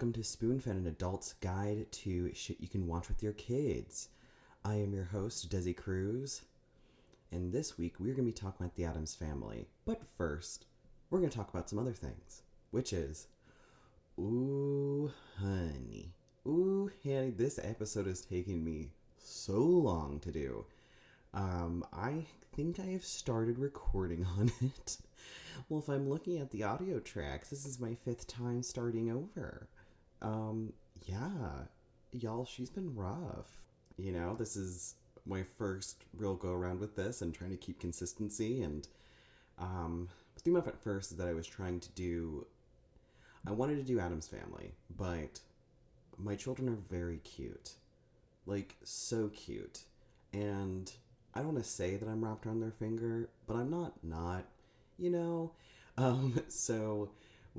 welcome to Spoonfed, an adult's guide to shit you can watch with your kids. I am your host, Desi Cruz, and this week we're going to be talking about the Addams family. But first, we're going to talk about some other things, which is, ooh, honey. Ooh, honey, this episode is taking me so long to do. Um, I think I have started recording on it. Well, if I'm looking at the audio tracks, this is my fifth time starting over. Um, yeah, y'all, she's been rough. You know, this is my first real go around with this and trying to keep consistency. And um, the thing about it first is that I was trying to do, I wanted to do Addams Family, but my children are very cute. Like, so cute. And I don't want to say that I'm wrapped around their finger, but I'm not not, you know? Um, so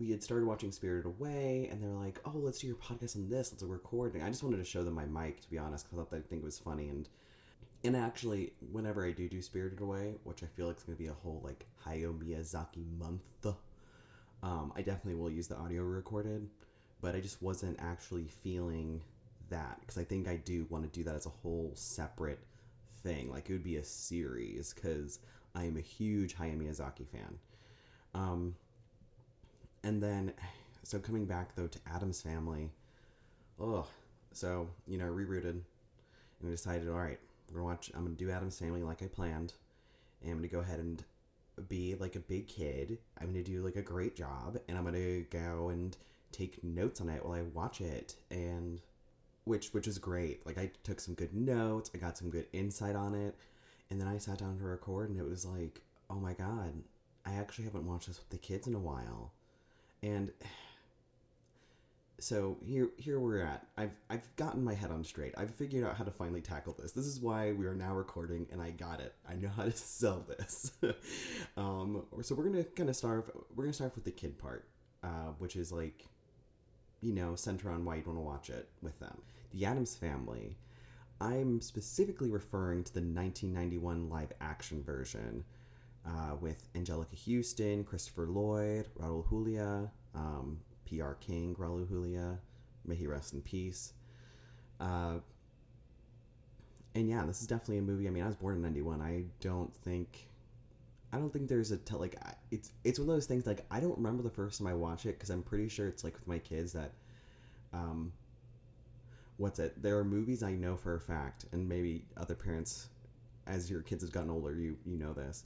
we had started watching Spirited Away, and they're like, oh, let's do your podcast on this, let's record. And I just wanted to show them my mic, to be honest, because I thought they'd think it was funny. And and actually, whenever I do do Spirited Away, which I feel like is going to be a whole, like, Hayao Miyazaki month, um, I definitely will use the audio recorded, but I just wasn't actually feeling that, because I think I do want to do that as a whole separate thing. Like it would be a series because I am a huge Hayao Miyazaki fan. Um, and then, so coming back though to Addams Family, oh, so you know rerouted, and we decided, all right, we're gonna watch. I'm gonna do Addams Family like I planned, and I'm gonna go ahead and be like a big kid. I'm gonna do like a great job, and I'm gonna go and take notes on it while I watch it, and which which is great. Like I took some good notes, I got some good insight on it, and then I sat down to record, and it was like, oh my god, I actually haven't watched this with the kids in a while, and so here here we're at. I've I've gotten my head on straight. I've figured out how to finally tackle this. This is why we are now recording, and I got it. I know how to sell this. um, so we're gonna kind of start. We're gonna start with the kid part, uh, which is like you know, center on why you'd want to watch it with them. The Addams Family. I'm specifically referring to the 1991 live action version uh, with Anjelica Huston, Christopher Lloyd, Raul Julia, um, P.R. King, Raul Julia. May he rest in peace. Uh, and yeah, this is definitely a movie. I mean, I was born in '91. I don't think, I don't think there's a te- like. It's it's one of those things like I don't remember the first time I watched it because I'm pretty sure it's like with my kids that, um, what's it? There are movies I know for a fact, and maybe other parents, as your kids have gotten older, you you know this.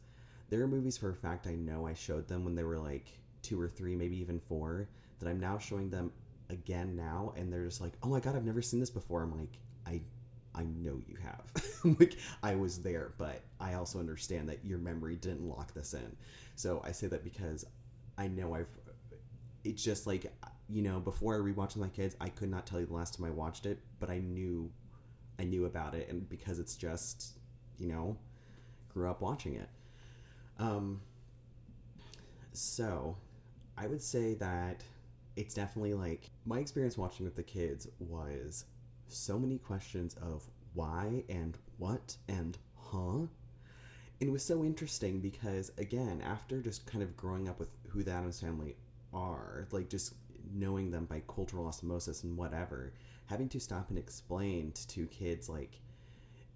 There are movies for a fact I know I showed them when they were like two or three, maybe even four, that I'm now showing them again now, and they're just like, "Oh my god, I've never seen this before." I'm like, I I know you have. like I was there, but I also understand that your memory didn't lock this in. So I say that because I know I've. It's just like you know, before I rewatched with my kids, I could not tell you the last time I watched it, but I knew, I knew about it, and because it's just, you know, grew up watching it. Um. So, I would say that it's definitely like my experience watching with the kids was so many questions of why and what and huh. And it was so interesting because, again, after just kind of growing up with who the Addams family are, like just knowing them by cultural osmosis and whatever, having to stop and explain to kids, like,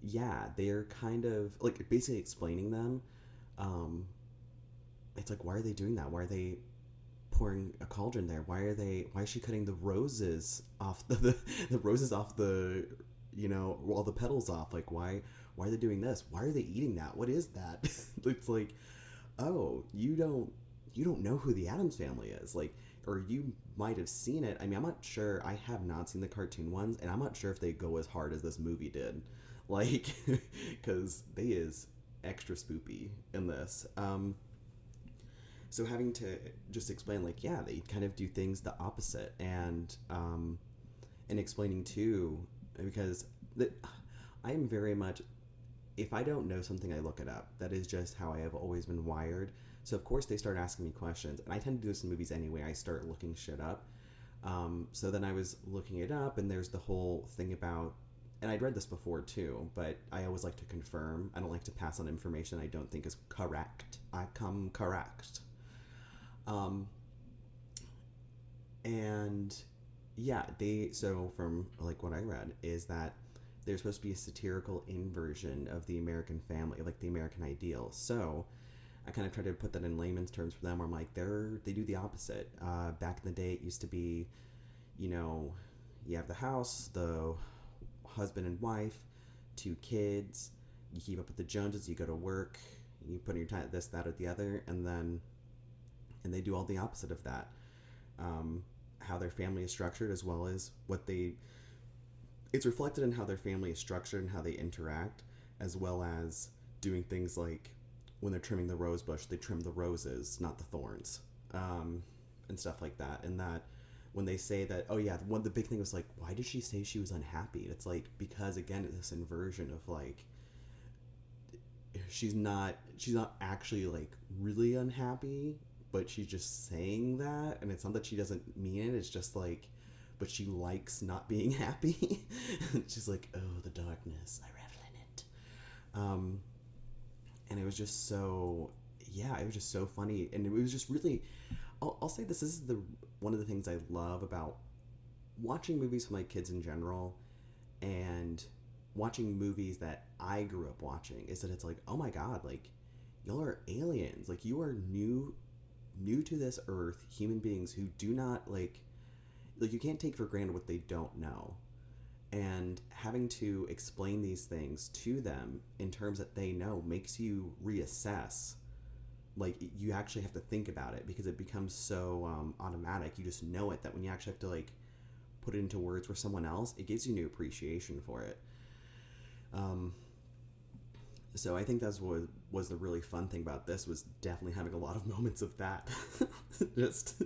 yeah, they're kind of like basically explaining them. Um, it's like, why are they doing that? Why are they pouring a cauldron there? Why are they? Why is she cutting the roses off the the, the roses off the you know all the petals off? Like why why are they doing this? Why are they eating that? What is that? it's like oh you don't you don't know who the Addams family is like or you might have seen it. I mean I'm not sure. I have not seen the cartoon ones, and I'm not sure if they go as hard as this movie did. Like because they is extra spoopy in this. Um, so having to just explain like yeah they kind of do things the opposite and um and explaining too because the, i am very much if i don't know something i look it up. That is just how i have always been wired. So of course they start asking me questions and i tend to do this in movies anyway. I start looking shit up. Um, so then i was looking it up and there's the whole thing about and I'd read this before too, but I always like to confirm. I don't like to pass on information I don't think is correct. I come correct. Um, and yeah, they so from like what I read is that there's supposed to be a satirical inversion of the American family, like the American ideal. So I kind of try to put that in layman's terms for them. Where I'm like, they're they do the opposite. Uh, back in the day, it used to be, you know, you have the house, the husband and wife, two kids. You keep up with the Joneses. You go to work. You put in your time this, that, or the other, and then and they do all the opposite of that. Um, how their family is structured, as well as what they. It's reflected in how their family is structured and how they interact, as well as doing things like when they're trimming the rose bush, they trim the roses, not the thorns, um, and stuff like that. And that when they say that, oh yeah, one the big thing was like, why did she say she was unhappy? It's like because again, this inversion of like she's not she's not actually like really unhappy, but she's just saying that, and it's not that she doesn't mean it. It's just like, but she likes not being happy. she's like, oh, the darkness, I revel in it. Um, and it was just so yeah it was just so funny and it was just really I'll, I'll say this, this is the one of the things i love about watching movies with my kids in general and watching movies that i grew up watching is that it's like oh my god like y'all are aliens. Like you are new new to this earth human beings who do not like like you can't take for granted what they don't know. And having to explain these things to them in terms that they know makes you reassess like you actually have to think about it because it becomes so um, automatic. You just know it that when you actually have to like put it into words for someone else it gives you new appreciation for it. Um, so i think that's what was the really fun thing about this was definitely having a lot of moments of that. Just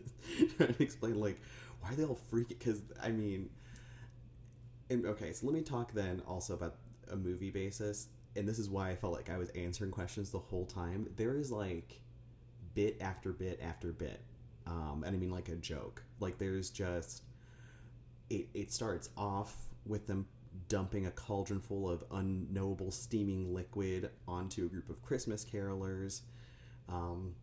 trying to explain like why are they all freaking because i mean and okay, so let me talk then also about a movie basis, and this is why I felt like I was answering questions the whole time. There is like bit after bit after bit, um, and I mean like a joke. Like there's just it. It starts off with them dumping a cauldron full of unknowable steaming liquid onto a group of Christmas carolers. Um,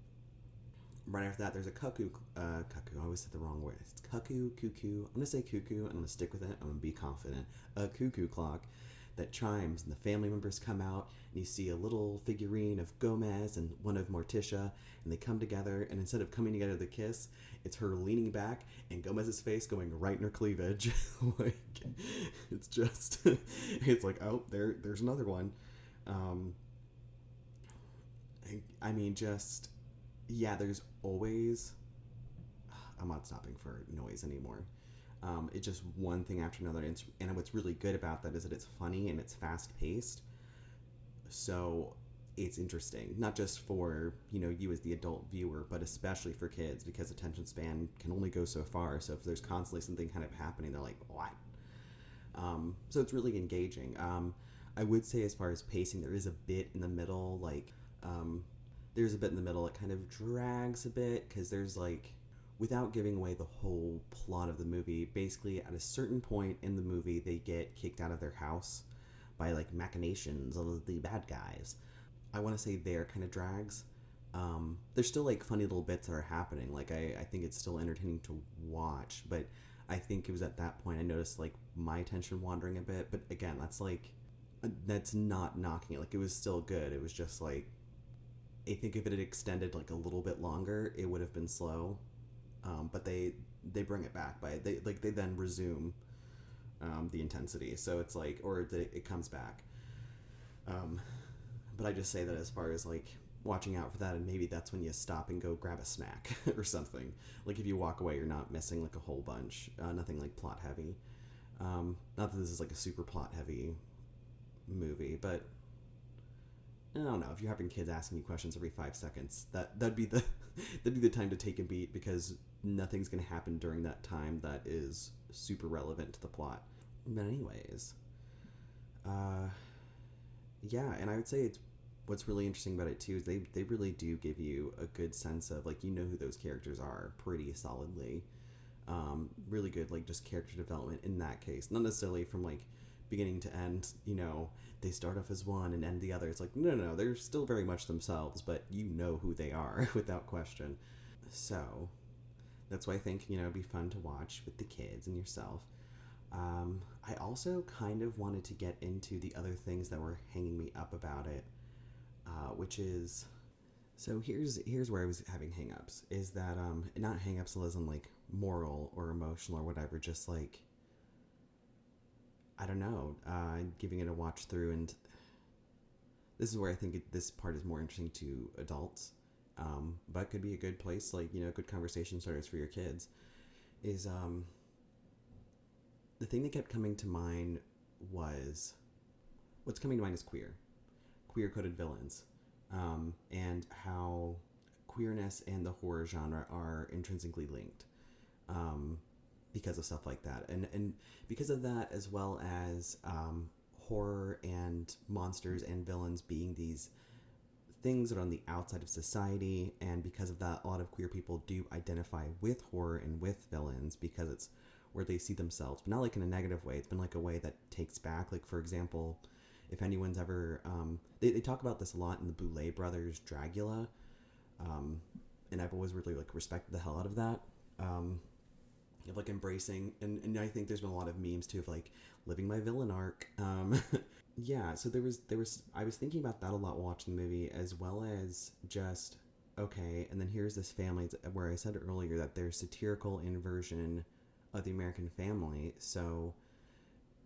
right after that, there's a cuckoo. Uh, cuckoo. I always said the wrong word. It's cuckoo, cuckoo. I'm gonna say cuckoo, I'm gonna stick with it. I'm gonna be confident. A cuckoo clock that chimes, and the family members come out, and you see a little figurine of Gomez and one of Morticia, and they come together. And instead of coming together to kiss, it's her leaning back and Gomez's face going right in her cleavage. like it's just, it's like oh, there, there's another one. Um, I, I mean, just yeah, there's always. I'm not stopping for noise anymore. Um, it's just one thing after another. And, and what's really good about that is that it's funny and it's fast paced. So it's interesting, not just for you know you as the adult viewer, but especially for kids because attention span can only go so far. So if there's constantly something kind of happening, they're like, "What?" Um, so it's really engaging. Um, I would say, as far as pacing, there is a bit in the middle, like um, there's a bit in the middle it kind of drags a bit because there's like without giving away the whole plot of the movie basically at a certain point in the movie they get kicked out of their house by like machinations of the bad guys. I want to say there kind of drags. Um, there's still like funny little bits that are happening. Like I, I think it's still entertaining to watch but i think it was at that point i noticed like my attention wandering a bit. But again that's like that's not knocking it. Like it was still good. It was just like I think if it had extended like a little bit longer, it would have been slow. Um, but they they bring it back by they like they then resume um, the intensity. So it's like or the, it comes back. Um, but I just say that as far as like watching out for that, and maybe that's when you stop and go grab a snack or something. Like if you walk away, you're not missing like a whole bunch. Uh, nothing like plot heavy. Um, not that this is like a super plot heavy movie, but I don't know if you're having kids asking you questions every five seconds. That that'd be the that'd be the time to take a beat because nothing's going to happen during that time that is super relevant to the plot. But anyways, uh, yeah, and I would say it's what's really interesting about it too is they they really do give you a good sense of like you know who those characters are pretty solidly. Um, really good like just character development in that case, not necessarily from like beginning to end, you know, they start off as one and end the other. It's like, no, no, no, they're still very much themselves, but you know who they are without question. So, that's why I think you know it'd be fun to watch with the kids and yourself. Um, I also kind of wanted to get into the other things that were hanging me up about it, uh, which is so here's here's where I was having hangups is that um not hangups as in like moral or emotional or whatever, just like I don't know, uh, giving it a watch through and this is where I think it, this part is more interesting to adults, um, but could be a good place, like you know, good conversation starters for your kids. Is um, the thing that kept coming to mind was what's coming to mind is queer, queer coded villains, um, and how queerness and the horror genre are intrinsically linked. Um, because of stuff like that, and and because of that, as well as um, horror and monsters and villains being these things that are on the outside of society, and because of that, a lot of queer people do identify with horror and with villains because it's where they see themselves, but not like in a negative way. It's been like a way that takes back, like for example, if anyone's ever, um, they, they talk about this a lot in the Boulet brothers Dragula, um, and I've always really like respected the hell out of that. Um, of like embracing and, and I think there's been a lot of memes too of like living my villain arc. Um, yeah, so there was there was I was thinking about that a lot watching the movie as well as just okay, and then here's this family where I said earlier that there's satirical inversion of the American family. So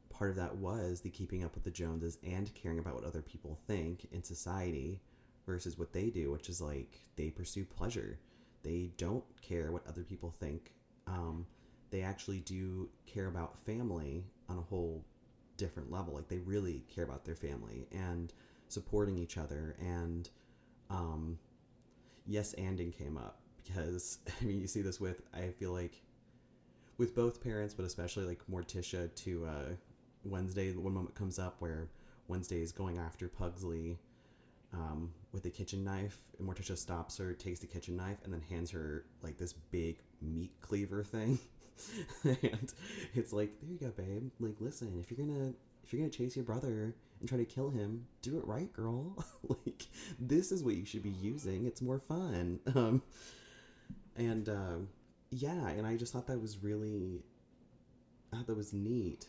part of that was the keeping up with the Joneses and caring about what other people think in society versus what they do, which is like they pursue pleasure. They don't care what other people think. Um, they actually do care about family on a whole different level. Like they really care about their family and supporting each other. And um, yes, anding came up because I mean you see this with I feel like with both parents, but especially like Morticia to uh, Wednesday. The one moment comes up where Wednesday is going after Pugsley um, with a kitchen knife, and Morticia stops her, takes the kitchen knife, and then hands her like this big meat cleaver thing. and it's like, there you go, babe. Like, listen, if you're gonna if you're gonna chase your brother and try to kill him, do it right, girl. like, this is what you should be using. It's more fun. Um, and uh, yeah, and I just thought that was really, I thought that was neat.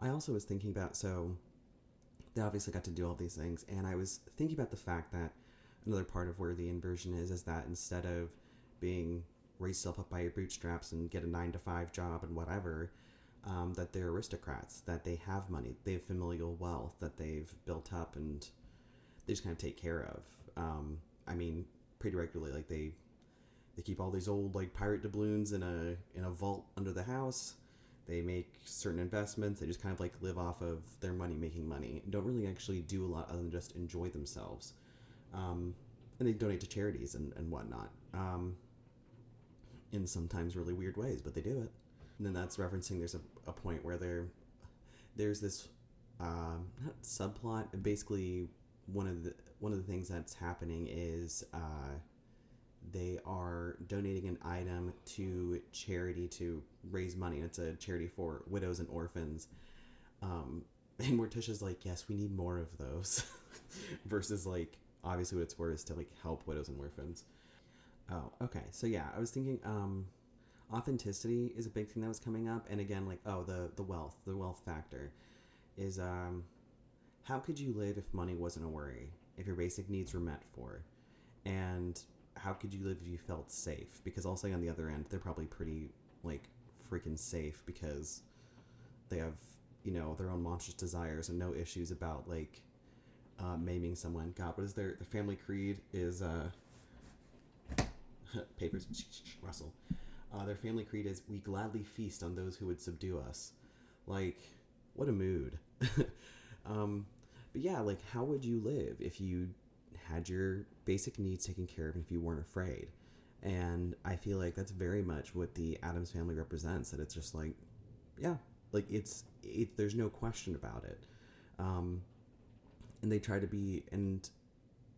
I also was thinking about so they obviously got to do all these things, and I was thinking about the fact that another part of where the inversion is is that instead of being raise yourself up by your bootstraps and get a nine to five job and whatever. Um, that they're aristocrats, that they have money, they have familial wealth that they've built up, and they just kind of take care of. Um, I mean, pretty regularly, like they they keep all these old like pirate doubloons in a in a vault under the house. They make certain investments. They just kind of like live off of their money, making money, don't really actually do a lot other than just enjoy themselves. Um, and they donate to charities and, and whatnot. Um, in sometimes really weird ways, but they do it. And then that's referencing there's a, a point where there there's this um, not subplot. Basically, one of the one of the things that's happening is uh, they are donating an item to charity to raise money. It's a charity for widows and orphans. Um, and Morticia's like, yes, we need more of those, versus like obviously what it's for is to like help widows and orphans. Oh, okay. So yeah, I was thinking um authenticity is a big thing that was coming up and again like oh the the wealth, the wealth factor is um how could you live if money wasn't a worry? If your basic needs were met for? And how could you live if you felt safe? Because also on the other end, they're probably pretty like freaking safe because they have, you know, their own monstrous desires and no issues about like uh, maiming someone. God, what is their their family creed is uh papers, Russell. Uh, their family creed is "We gladly feast on those who would subdue us." Like, what a mood. um, but yeah, like, how would you live if you had your basic needs taken care of and if you weren't afraid? And I feel like that's very much what the Addams family represents. That it's just like, yeah, like it's it. There's no question about it. Um, and they try to be and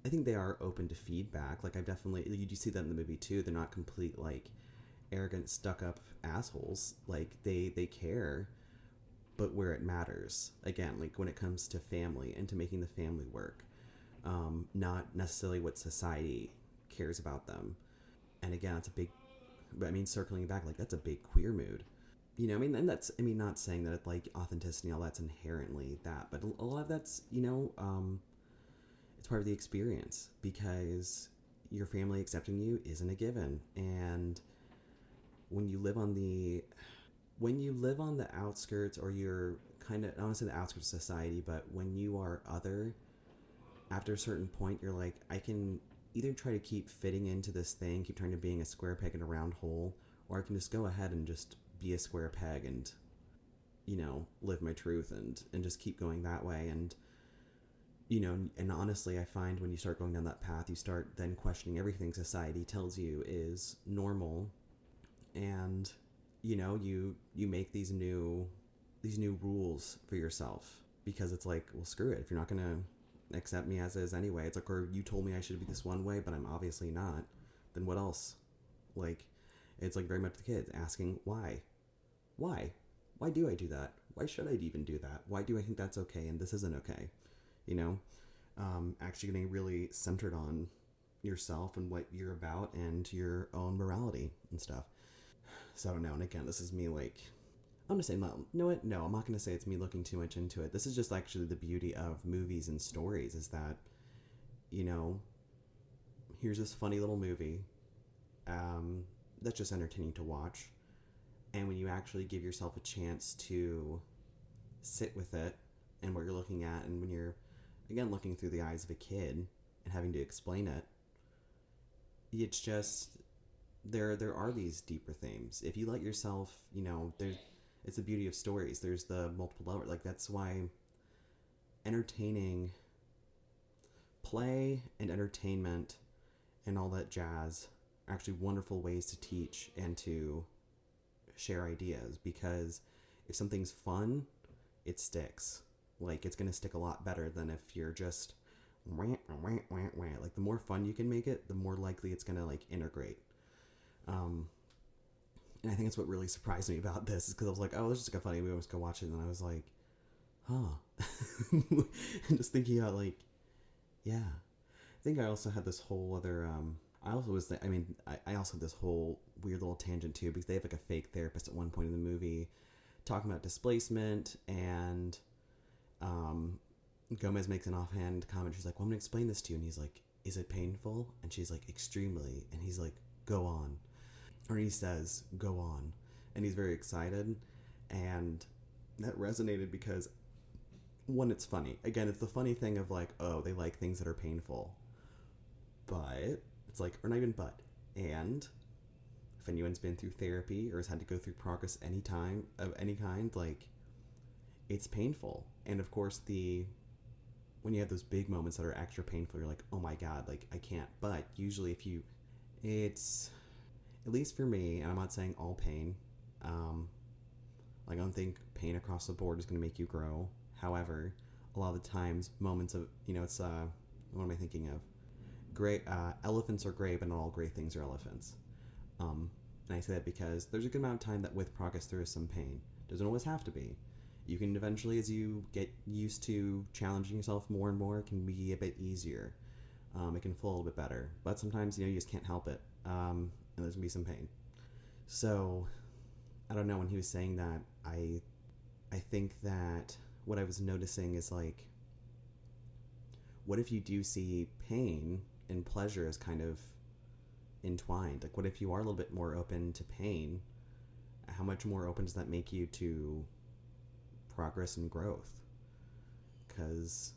I think they are open to feedback. Like I've definitely you do see that in the movie too. They're not complete like arrogant, stuck up assholes. Like they they care, but where it matters. Again, like when it comes to family and to making the family work, um, not necessarily what society cares about them. And again, it's a big I mean, circling back, like that's a big queer mood. You know, I mean, and that's, I mean, not saying that like authenticity, all that's inherently that, but a lot of that's, you know, um, it's part of the experience because your family accepting you isn't a given. And when you live on the, when you live on the outskirts or you're kind of, I don't say the outskirts of society, but when you are other, after a certain point, you're like, I can either try to keep fitting into this thing, keep trying to being a square peg in a round hole, or I can just go ahead and just be a square peg and, you know, live my truth and and just keep going that way. And you know, and honestly, I find when you start going down that path, you start then questioning everything society tells you is normal, and you know, you you make these new these new rules for yourself because it's like, well, screw it. If you're not gonna accept me as is anyway. It's like, or you told me I should be this one way, but I'm obviously not. Then what else? Like, it's like very much the kids asking why, why, why do I do that? Why should I even do that? Why do I think that's okay and this isn't okay? You know, um, actually getting really centered on yourself and what you're about and your own morality and stuff. So now and again, this is me like I'm gonna say no. No, what? No, I'm not gonna say it's me looking too much into it. This is just actually the beauty of movies and stories is that, you know, here's this funny little movie, um, that's just entertaining to watch, and when you actually give yourself a chance to sit with it and what you're looking at, and when you're again looking through the eyes of a kid and having to explain it, it's just there. There are these deeper themes. If you let yourself, you know, there's it's the beauty of stories. There's the multiple level. Like that's why entertaining play and entertainment and all that jazz are actually wonderful ways to teach and to share ideas because if something's fun, it sticks. Like it's gonna stick a lot better than if you're just like the more fun you can make it, the more likely it's gonna like integrate. Um, and I think that's what really surprised me about this is because I was like, oh, this is like a funny movie. Let's go watch it. And I was like, huh. and just thinking about like, yeah. I think I also had this whole other. Um, I also was. I mean, I, I also had this whole weird little tangent too because they have like a fake therapist at one point in the movie, talking about displacement and, um, Gomez makes an offhand comment. She's like, "Well, I'm gonna explain this to you," and he's like, "Is it painful?" And she's like, "Extremely." And he's like, "Go on." or he says, go on. And he's very excited. And that resonated because, one, it's funny. Again, it's the funny thing of like, oh, they like things that are painful. But, it's like, or not even but, and if anyone's been through therapy or has had to go through progress any time of any kind, like, it's painful. And of course, the when you have those big moments that are extra painful, you're like, oh my god, like I can't. But usually, if you, it's at least for me, and I'm not saying all pain, um, like I don't think pain across the board is going to make you grow. However, a lot of the times, moments of you know, it's uh, what am I thinking of? Great uh, elephants are great, but not all great things are elephants. Um, and I say that because there's a good amount of time that with progress there is some pain. Doesn't always have to be. You can eventually, as you get used to challenging yourself more and more, it can be a bit easier. Um, it can flow a little bit better. But sometimes, you know, you just can't help it. Um, and there's gonna be some pain. So, I don't know. When he was saying that, I, I think that what I was noticing is like, what if you do see pain and pleasure as kind of entwined? Like, what if you are a little bit more open to pain? How much more open does that make you to progress and growth? Because,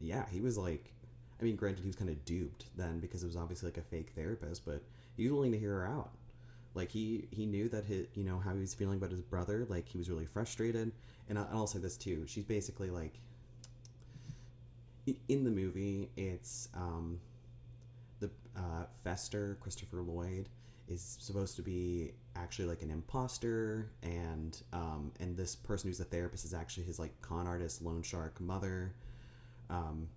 yeah, he was like, I mean, granted, he was kind of duped then because it was obviously like a fake therapist, but he was willing to hear her out. Like he he knew that his you know how he was feeling about his brother. Like he was really frustrated. And I, will say this too. She's basically like in the movie. It's um, the uh, Fester Christopher Lloyd is supposed to be actually like an imposter and um, and this person who's a therapist is actually his like con artist loan shark mother um,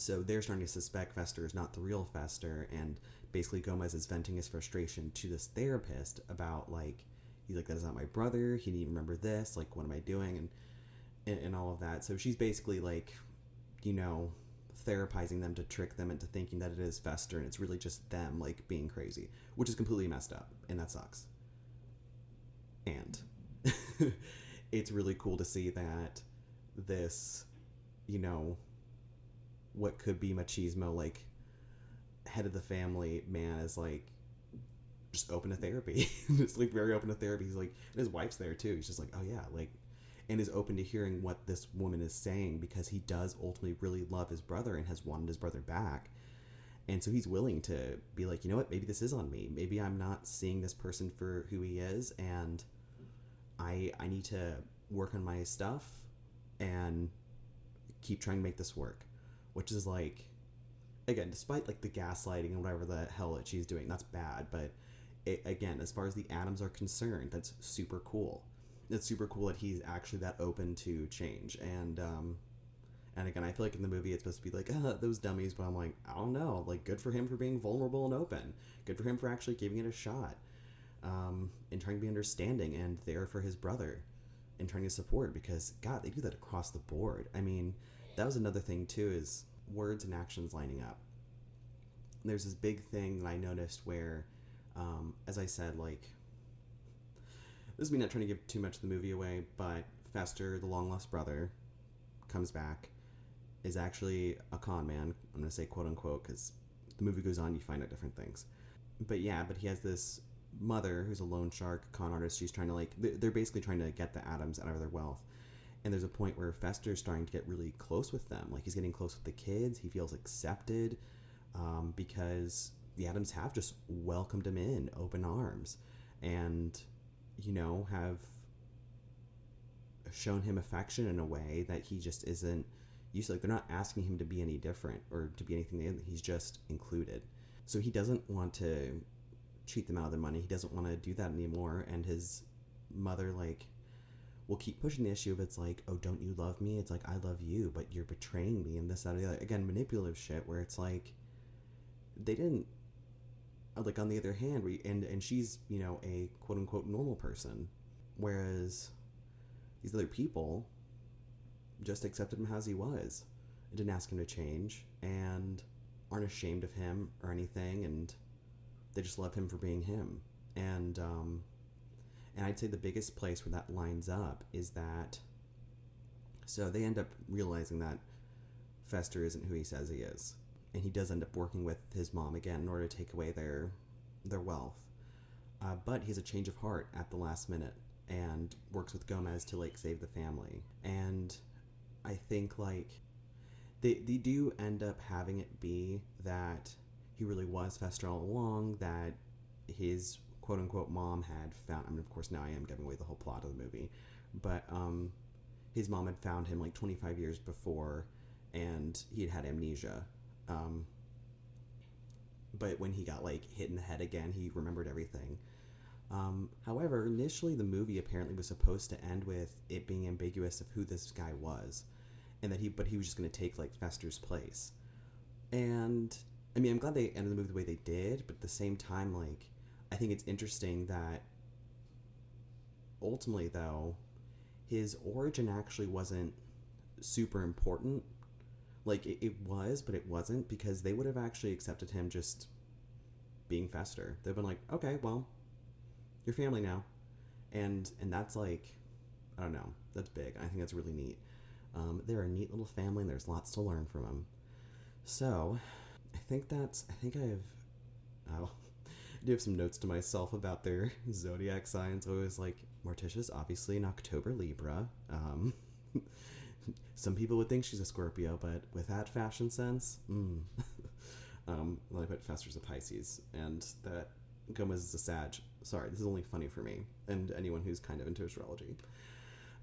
so they're starting to suspect Fester is not the real Fester, and basically Gomez is venting his frustration to this therapist about like he's like that is not my brother. He didn't even remember this. Like what am I doing? And, and and all of that. So she's basically like, you know, therapizing them to trick them into thinking that it is Fester and it's really just them like being crazy, which is completely messed up and that sucks. And it's really cool to see that this, you know, what could be machismo like head of the family man is like just open to therapy. just like very open to therapy. He's like and his wife's there too. He's just like, "Oh yeah, like and is open to hearing what this woman is saying because he does ultimately really love his brother and has wanted his brother back. And so he's willing to be like, you know what, maybe this is on me. Maybe I'm not seeing this person for who he is and I I need to work on my stuff and keep trying to make this work. Which is like again, despite like the gaslighting and whatever the hell that she's doing, that's bad, but it, again, as far as the Addams are concerned, that's super cool it's super cool that he's actually that open to change. And um and again i feel like in the movie it's supposed to be like uh, those dummies but i'm like i don't know. Like good for him for being vulnerable and open. Good for him for actually giving it a shot um and trying to be understanding and there for his brother and trying to support because god they do that across the board. I mean that was another thing too is words and actions lining up. There's this big thing that i noticed where um, as i said like this is me not trying to give too much of the movie away, but Fester, the long lost brother, comes back, is actually a con man. I'm going to say quote unquote because the movie goes on, you find out different things. But yeah, but he has this mother who's a loan shark, con artist. She's trying to like, they're basically trying to get the Addams out of their wealth. And there's a point where Fester's starting to get really close with them. Like he's getting close with the kids. He feels accepted um, because the Addams have just welcomed him in open arms. And you know, have shown him affection in a way that he just isn't used to. Like, they're not asking him to be any different or to be anything. He's just included. So he doesn't want to cheat them out of their money. He doesn't want to do that anymore. And his mother, like, will keep pushing the issue of it's like, oh, don't you love me? It's like, I love you, but you're betraying me and this, that, or the other. Again, manipulative shit where it's like, they didn't like on the other hand we and and she's you know a quote unquote normal person whereas these other people just accepted him as he was and didn't ask him to change and aren't ashamed of him or anything and they just love him for being him. And um and i'd say the biggest place where that lines up is that so they end up realizing that fester isn't who he says he is and he does end up working with his mom again in order to take away their their wealth. Uh, but he has a change of heart at the last minute and works with Gomez to like save the family. And I think like they they do end up having it be that he really was Fester all along. That his quote unquote mom had found. I mean, of course, now I am giving away the whole plot of the movie, but um, his mom had found him like 25 years before, and he had had amnesia um, but when he got like hit in the head again, he remembered everything. Um, however, initially the movie apparently was supposed to end with it being ambiguous of who this guy was, and that he but he was just going to take like Fester's place. And I mean, I'm glad they ended the movie the way they did, but at the same time, like I think it's interesting that ultimately though his origin actually wasn't super important like it, it was, but it wasn't because they would have actually accepted him just being Fester. They've been like, okay, well, you're family now, and and that's like, I don't know, that's big. I think that's really neat. Um, they're a neat little family, and there's lots to learn from them. So, I think that's. I think I have. Oh, I do have some notes to myself about their zodiac signs. I was like, Morticia's obviously an October Libra. Um, some people would think she's a Scorpio, but with that fashion sense, mm. um, well, I put Fester's a Pisces, and that Gomez is a Sag. Sorry, this is only funny for me and anyone who's kind of into astrology.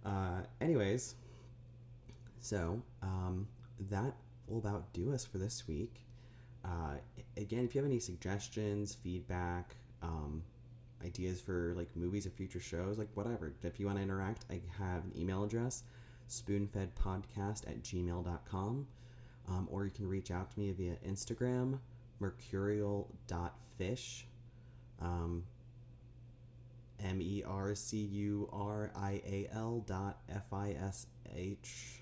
Uh, anyways, so um, that will about do us for this week. Uh, again, if you have any suggestions, feedback, um, ideas for like movies or future shows, like whatever, if you want to interact, I have an email address spoonfedpodcast at gmail.com. Um, or you can reach out to me via Instagram, mercurial.fish. Um, M E R C U R I A L dot F I S H.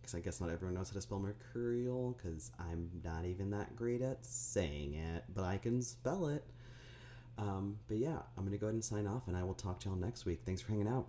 because I guess not everyone knows how to spell mercurial, because I'm not even that great at saying it, but I can spell it. Um, but yeah, I'm going to go ahead and sign off, and I will talk to y'all next week. Thanks for hanging out.